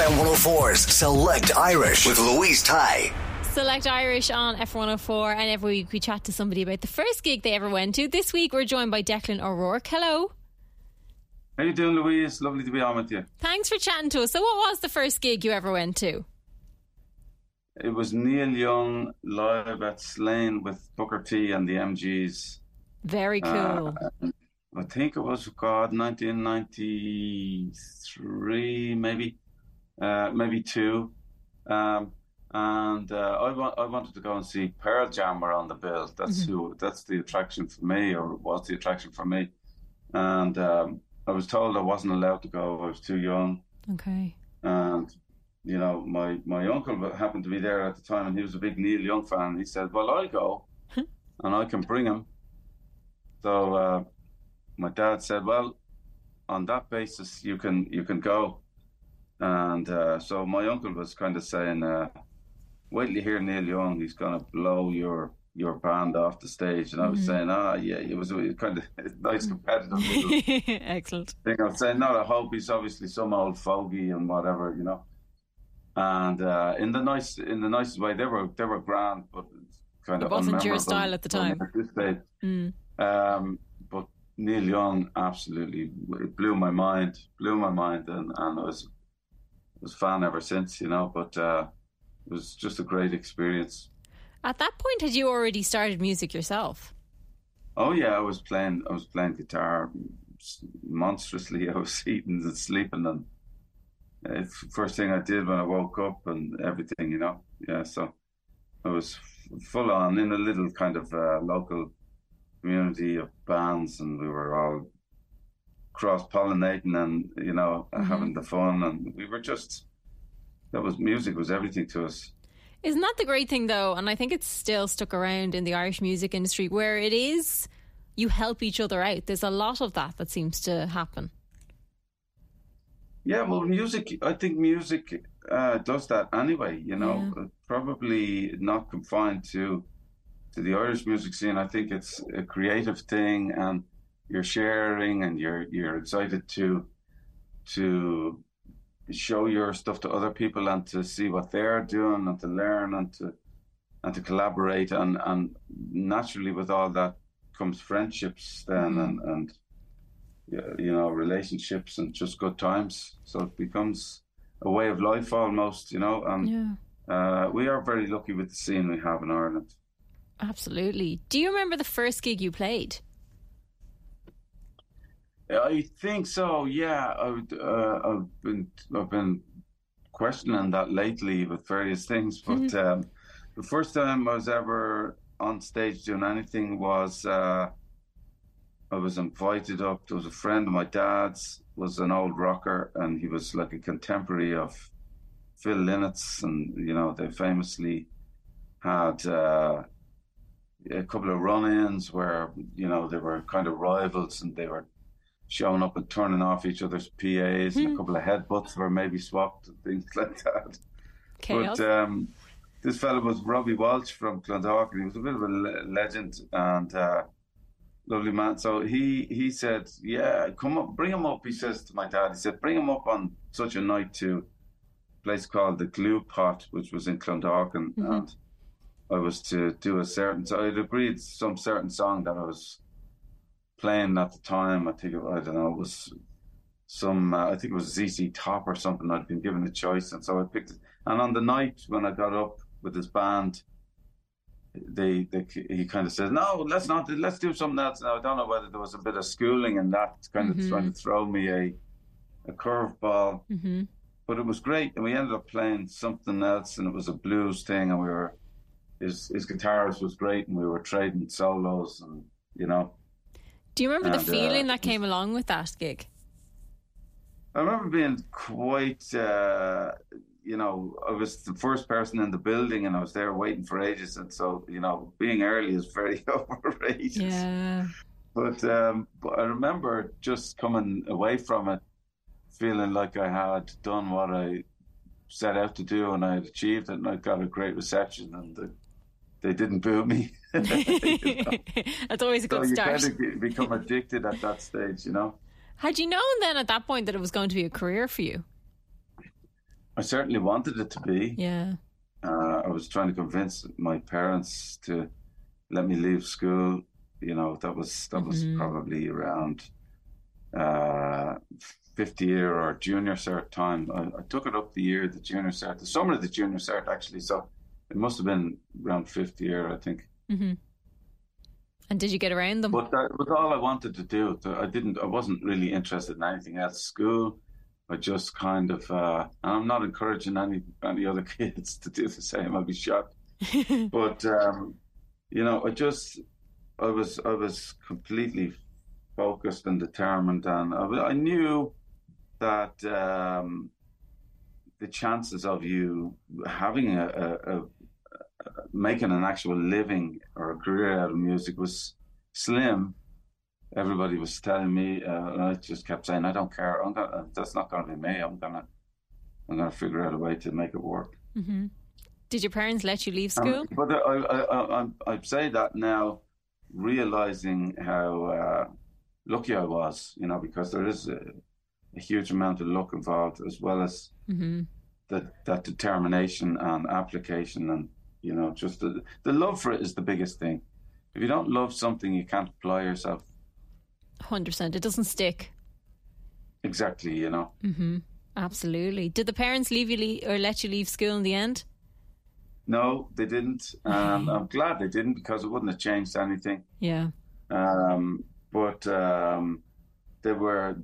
FM 104's Select Irish with Louise Tighe. Select Irish on F104, and every week we chat to somebody about the first gig they ever went to. This week we're joined by Declan O'Rourke. Hello. How you doing, Louise? Lovely to be on with you. Thanks for chatting to us. So, what was the first gig you ever went to? It was Neil Young live at Slane with Booker T and the MGs. Very cool. Uh, I think it was God 1993, maybe, uh, maybe two. Um, and uh, I want I wanted to go and see Pearl Jam were on the bill. That's who. That's the attraction for me, or was the attraction for me. And um, I was told I wasn't allowed to go. I was too young. okay. And you know, my my uncle happened to be there at the time, and he was a big Neil Young fan. He said, "Well, I'll go, and I can bring him." So uh, my dad said, "Well, on that basis, you can you can go." And uh, so my uncle was kind of saying, uh, "Wait till you hear Neil Young. He's going to blow your." Your band off the stage, and I was saying, ah, yeah, it was a kind of nice competitive Excellent. thing. I'm saying, not a hope. He's obviously some old fogey and whatever, you know. And uh, in the nice, in the nicest way, they were they were grand, but kind It of wasn't your style at the time. At this stage. Mm. Um, but Neil Young absolutely it blew my mind, blew my mind, and and I was was a fan ever since, you know. But uh, it was just a great experience. At that point, had you already started music yourself? Oh yeah, I was playing. I was playing guitar monstrously. I was eating and sleeping, and it's the first thing I did when I woke up and everything. You know, yeah. So I was f- full on in a little kind of uh, local community of bands, and we were all cross pollinating and you know having the fun, and we were just that was music was everything to us. Isn't that the great thing, though? And I think it's still stuck around in the Irish music industry where it is you help each other out. There's a lot of that that seems to happen. Yeah, well, music. I think music uh, does that anyway. You know, Uh, probably not confined to to the Irish music scene. I think it's a creative thing, and you're sharing, and you're you're excited to to show your stuff to other people and to see what they're doing, and to learn, and to and to collaborate, and and naturally with all that comes friendships then, and and you know, relationships and just good times. So it becomes a way of life almost, you know. And Yeah. uh, we are very lucky with the scene we have in Ireland. Absolutely. Do you remember the first gig you played? I think so. Yeah, I would, uh, I've been I've been questioning that lately with various things, but um, the first time I was ever on stage doing anything was uh, I was invited up. There was a friend of my dad's was an old rocker, and he was like a contemporary of Phil Lynott's, and you know they famously had. Uh, a couple of run-ins where you know they were kind of rivals and they were showing up and turning off each other's PAs and a couple of headbutts were maybe swapped and things like that. Chaos. But um, this fellow was Robbie Walsh from Clondalkin and he was a bit of a le- legend and uh, lovely man. So he he said, "Yeah, come up, bring him up." He says to my dad, he said, "Bring him up on such a night to a place called the Glue Pot, which was in Clondalkin, and, and I was to do a certain. So I'd agreed some certain song that I was playing at the time. I think it, I don't know it was some. Uh, I think it was ZZ Top or something. I'd been given a choice, and so I picked it. And on the night when I got up with his band, they, they he kind of says, "No, let's not. Let's do something else." Now I don't know whether there was a bit of schooling in that, kind of trying to throw me a a curveball. Mm-hmm. But it was great, and we ended up playing something else, and it was a blues thing, and we were his his guitarist was great, and we were trading solos, and you know, Do you remember And, the uh, feeling that came along with that gig? I remember being quite, uh, you know, I was the first person in the building and I was there waiting for ages. And so, you know, being early is very overrated. Yeah. But, um, but I remember just coming away from it feeling like I had done what I set out to do and I had achieved it and I got a great reception and the, they didn't boo me. you know? That's always a So good you start. kind of become addicted at that stage, you know. Had you known then at that point that it was going to be a career for you? I certainly wanted it to be. Yeah. Uh, I was trying to convince my parents to let me leave school. You know, that was that was probably around uh, fifth year or junior cert time. I, I took it up the year the junior cert, the summer of the junior cert actually. So it must have been around fifth year, I think. And did you get around them? But that was all I wanted to do. I didn't. I wasn't really interested in anything else. School. I just kind of. Uh, and I'm not encouraging any any other kids to do the same. I'll be shocked. but um, you know, I just. I was. I was completely focused and determined, and I, I knew that um, the chances of you having a, a, a making an actual living or a career out of music was slim. Everybody was telling me, uh, and I just kept saying, "I don't care. I'm gonna, that's not going to be me. I'm gonna, I'm gonna figure out a way to make it work." Did your parents let you leave Um, school? but I, I, I, say that now, realizing how uh, lucky I was, you know, because there is a, a huge amount of luck involved, as well as that that determination and application, and you know, just the the love for it is the biggest thing. If you don't love something, you can't apply yourself. 100%. It doesn't stick. Exactly, you know. Absolutely. Did the parents leave you le- or let you leave school in the end? No, they didn't, and I'm glad they didn't because it wouldn't have changed anything. Yeah. Um, but um, they were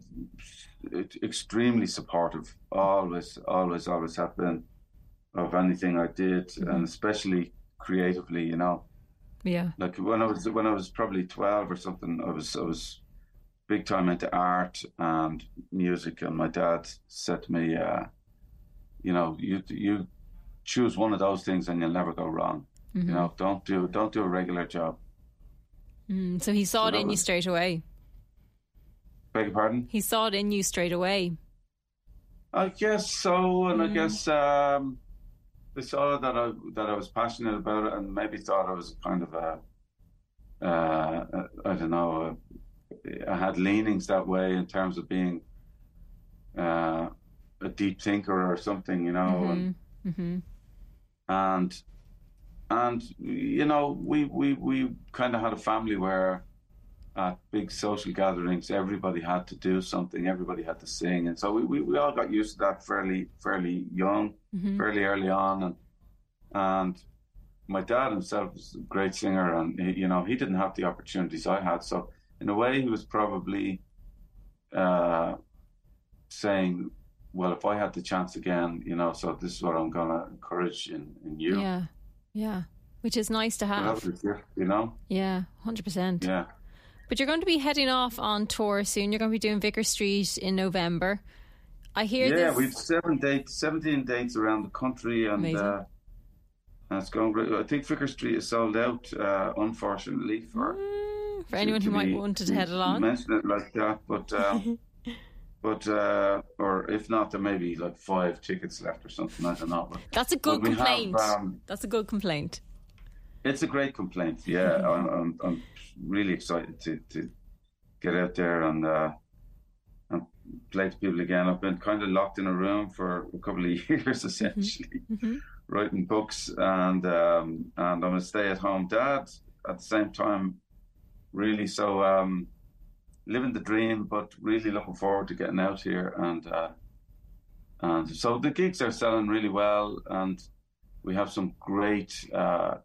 extremely supportive. Always, always, always have been of anything I did, and especially creatively. You know, Yeah. like when I was when I was probably twelve or something, I was I was big time into art and music, and my dad said to me, uh, "You know, you you choose one of those things, and you'll never go wrong. You know, don't do don't do a regular job." Mm, so he saw it that in you straight away. Beg your pardon. He saw it in you straight away. I guess so, and I guess um, they saw that I that I was passionate about it, and maybe thought I was kind of a, uh, I don't know, a, I had leanings that way in terms of being uh, a deep thinker or something, you know, and and and you know, we we we kind of had a family where at big social gatherings, everybody had to do something, everybody had to sing, and so we, we, we all got used to that fairly fairly young, fairly early on, and and my dad himself was a great singer, and he, you know he didn't have the opportunities I had, so in a way he was probably uh, saying, well, if I had the chance again, you know, so this is what I'm gonna encourage in in you. Yeah. Yeah. Which is nice to have. you know, Yeah. 100%. yeah. But you're going to be heading off on tour soon. You're going to be doing Vicar Street in November. I hear Yeah, this. we've seven dates, seventeen dates around the country, and uh, it's going great. I think Vicar Street is sold out, uh, unfortunately for Mm, for anyone who might want to head along. Mention it like that, but um, but uh, or if not, there may be like five tickets left or something. I don't know. But, That's a good we have, complaint. um, That's a good complaint. It's a great complaint. Yeah, I'm, I'm, I'm really excited to, to get out there and uh, and play to people again. I've been kind of locked in a room for a couple of years, essentially, writing books, and um, and I'm a stay-at-home dad at the same time. Really, so um, living the dream, but really looking forward to getting out here and. Uh, and so the gigs are selling really well, and we have some great uh,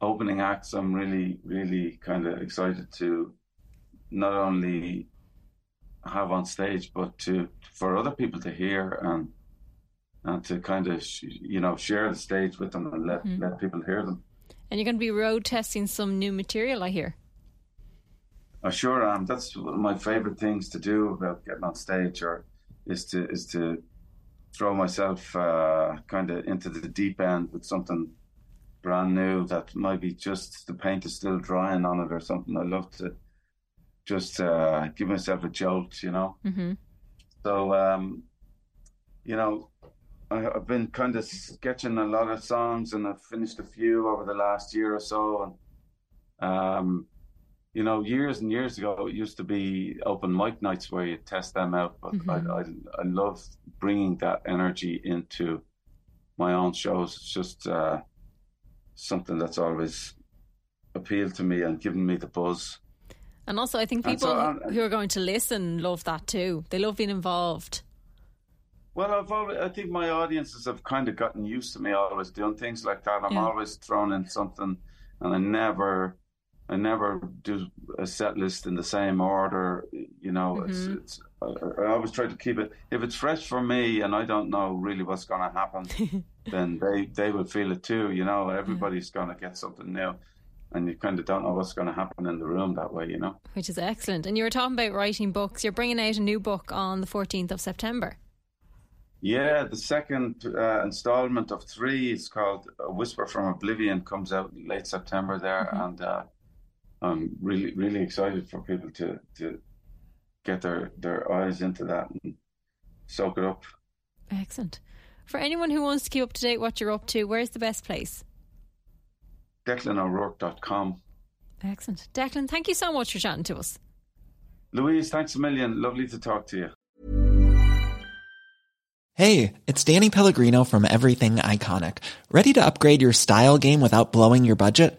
opening acts. I'm really, really kind of excited to not only have on stage, but to for other people to hear and and to kind of sh- you know share the stage with them and let let people hear them. And you're going to be road testing some new material, I hear. I sure am. That's one of my favorite things to do about getting on stage, or is to is to throw myself uh, kind of into the deep end with something brand new that might be just the paint is still drying on it or something. I love to just uh, give myself a jolt, you know. Mm-hmm. So, um, you know, I, have been kind of sketching a lot of songs, and I've finished a few over the last year or so. And um, you know, years and years ago, it used to be open mic nights where you test them out. But mm-hmm. I, I, I love bringing that energy into my own shows. It's just uh, something that's always appealed to me and given me the buzz. And also, I think people so, who are going to listen love that too. They love being involved. Well, I've always, I think my audiences have kind of gotten used to me always doing things like that. I'm yeah. always thrown in something, and I never, I never do a set list in the same order. You know, mm-hmm. it's, it's I, I always try to keep it. If it's fresh for me, and I don't know really what's going to happen, then they they will feel it too. You know, everybody's going to get something new and you kind of don't know what's going to happen in the room that way, you know. Which is excellent. And you were talking about writing books. You're bringing out a new book on the 14th of September. Yeah, the second uh, installment of three is called A Whisper from Oblivion. Comes out late September there, mm-hmm. and uh, I'm really, really excited for people to to get their their eyes into that and soak it up. Excellent. For anyone who wants to keep up to date what you're up to, where's the best place? DeclanO'Rourke.com. Excellent. Declan, thank you so much for chatting to us. Louise, thanks a million. Lovely to talk to you. Hey, it's Danny Pellegrino from Everything Iconic. Ready to upgrade your style game without blowing your budget?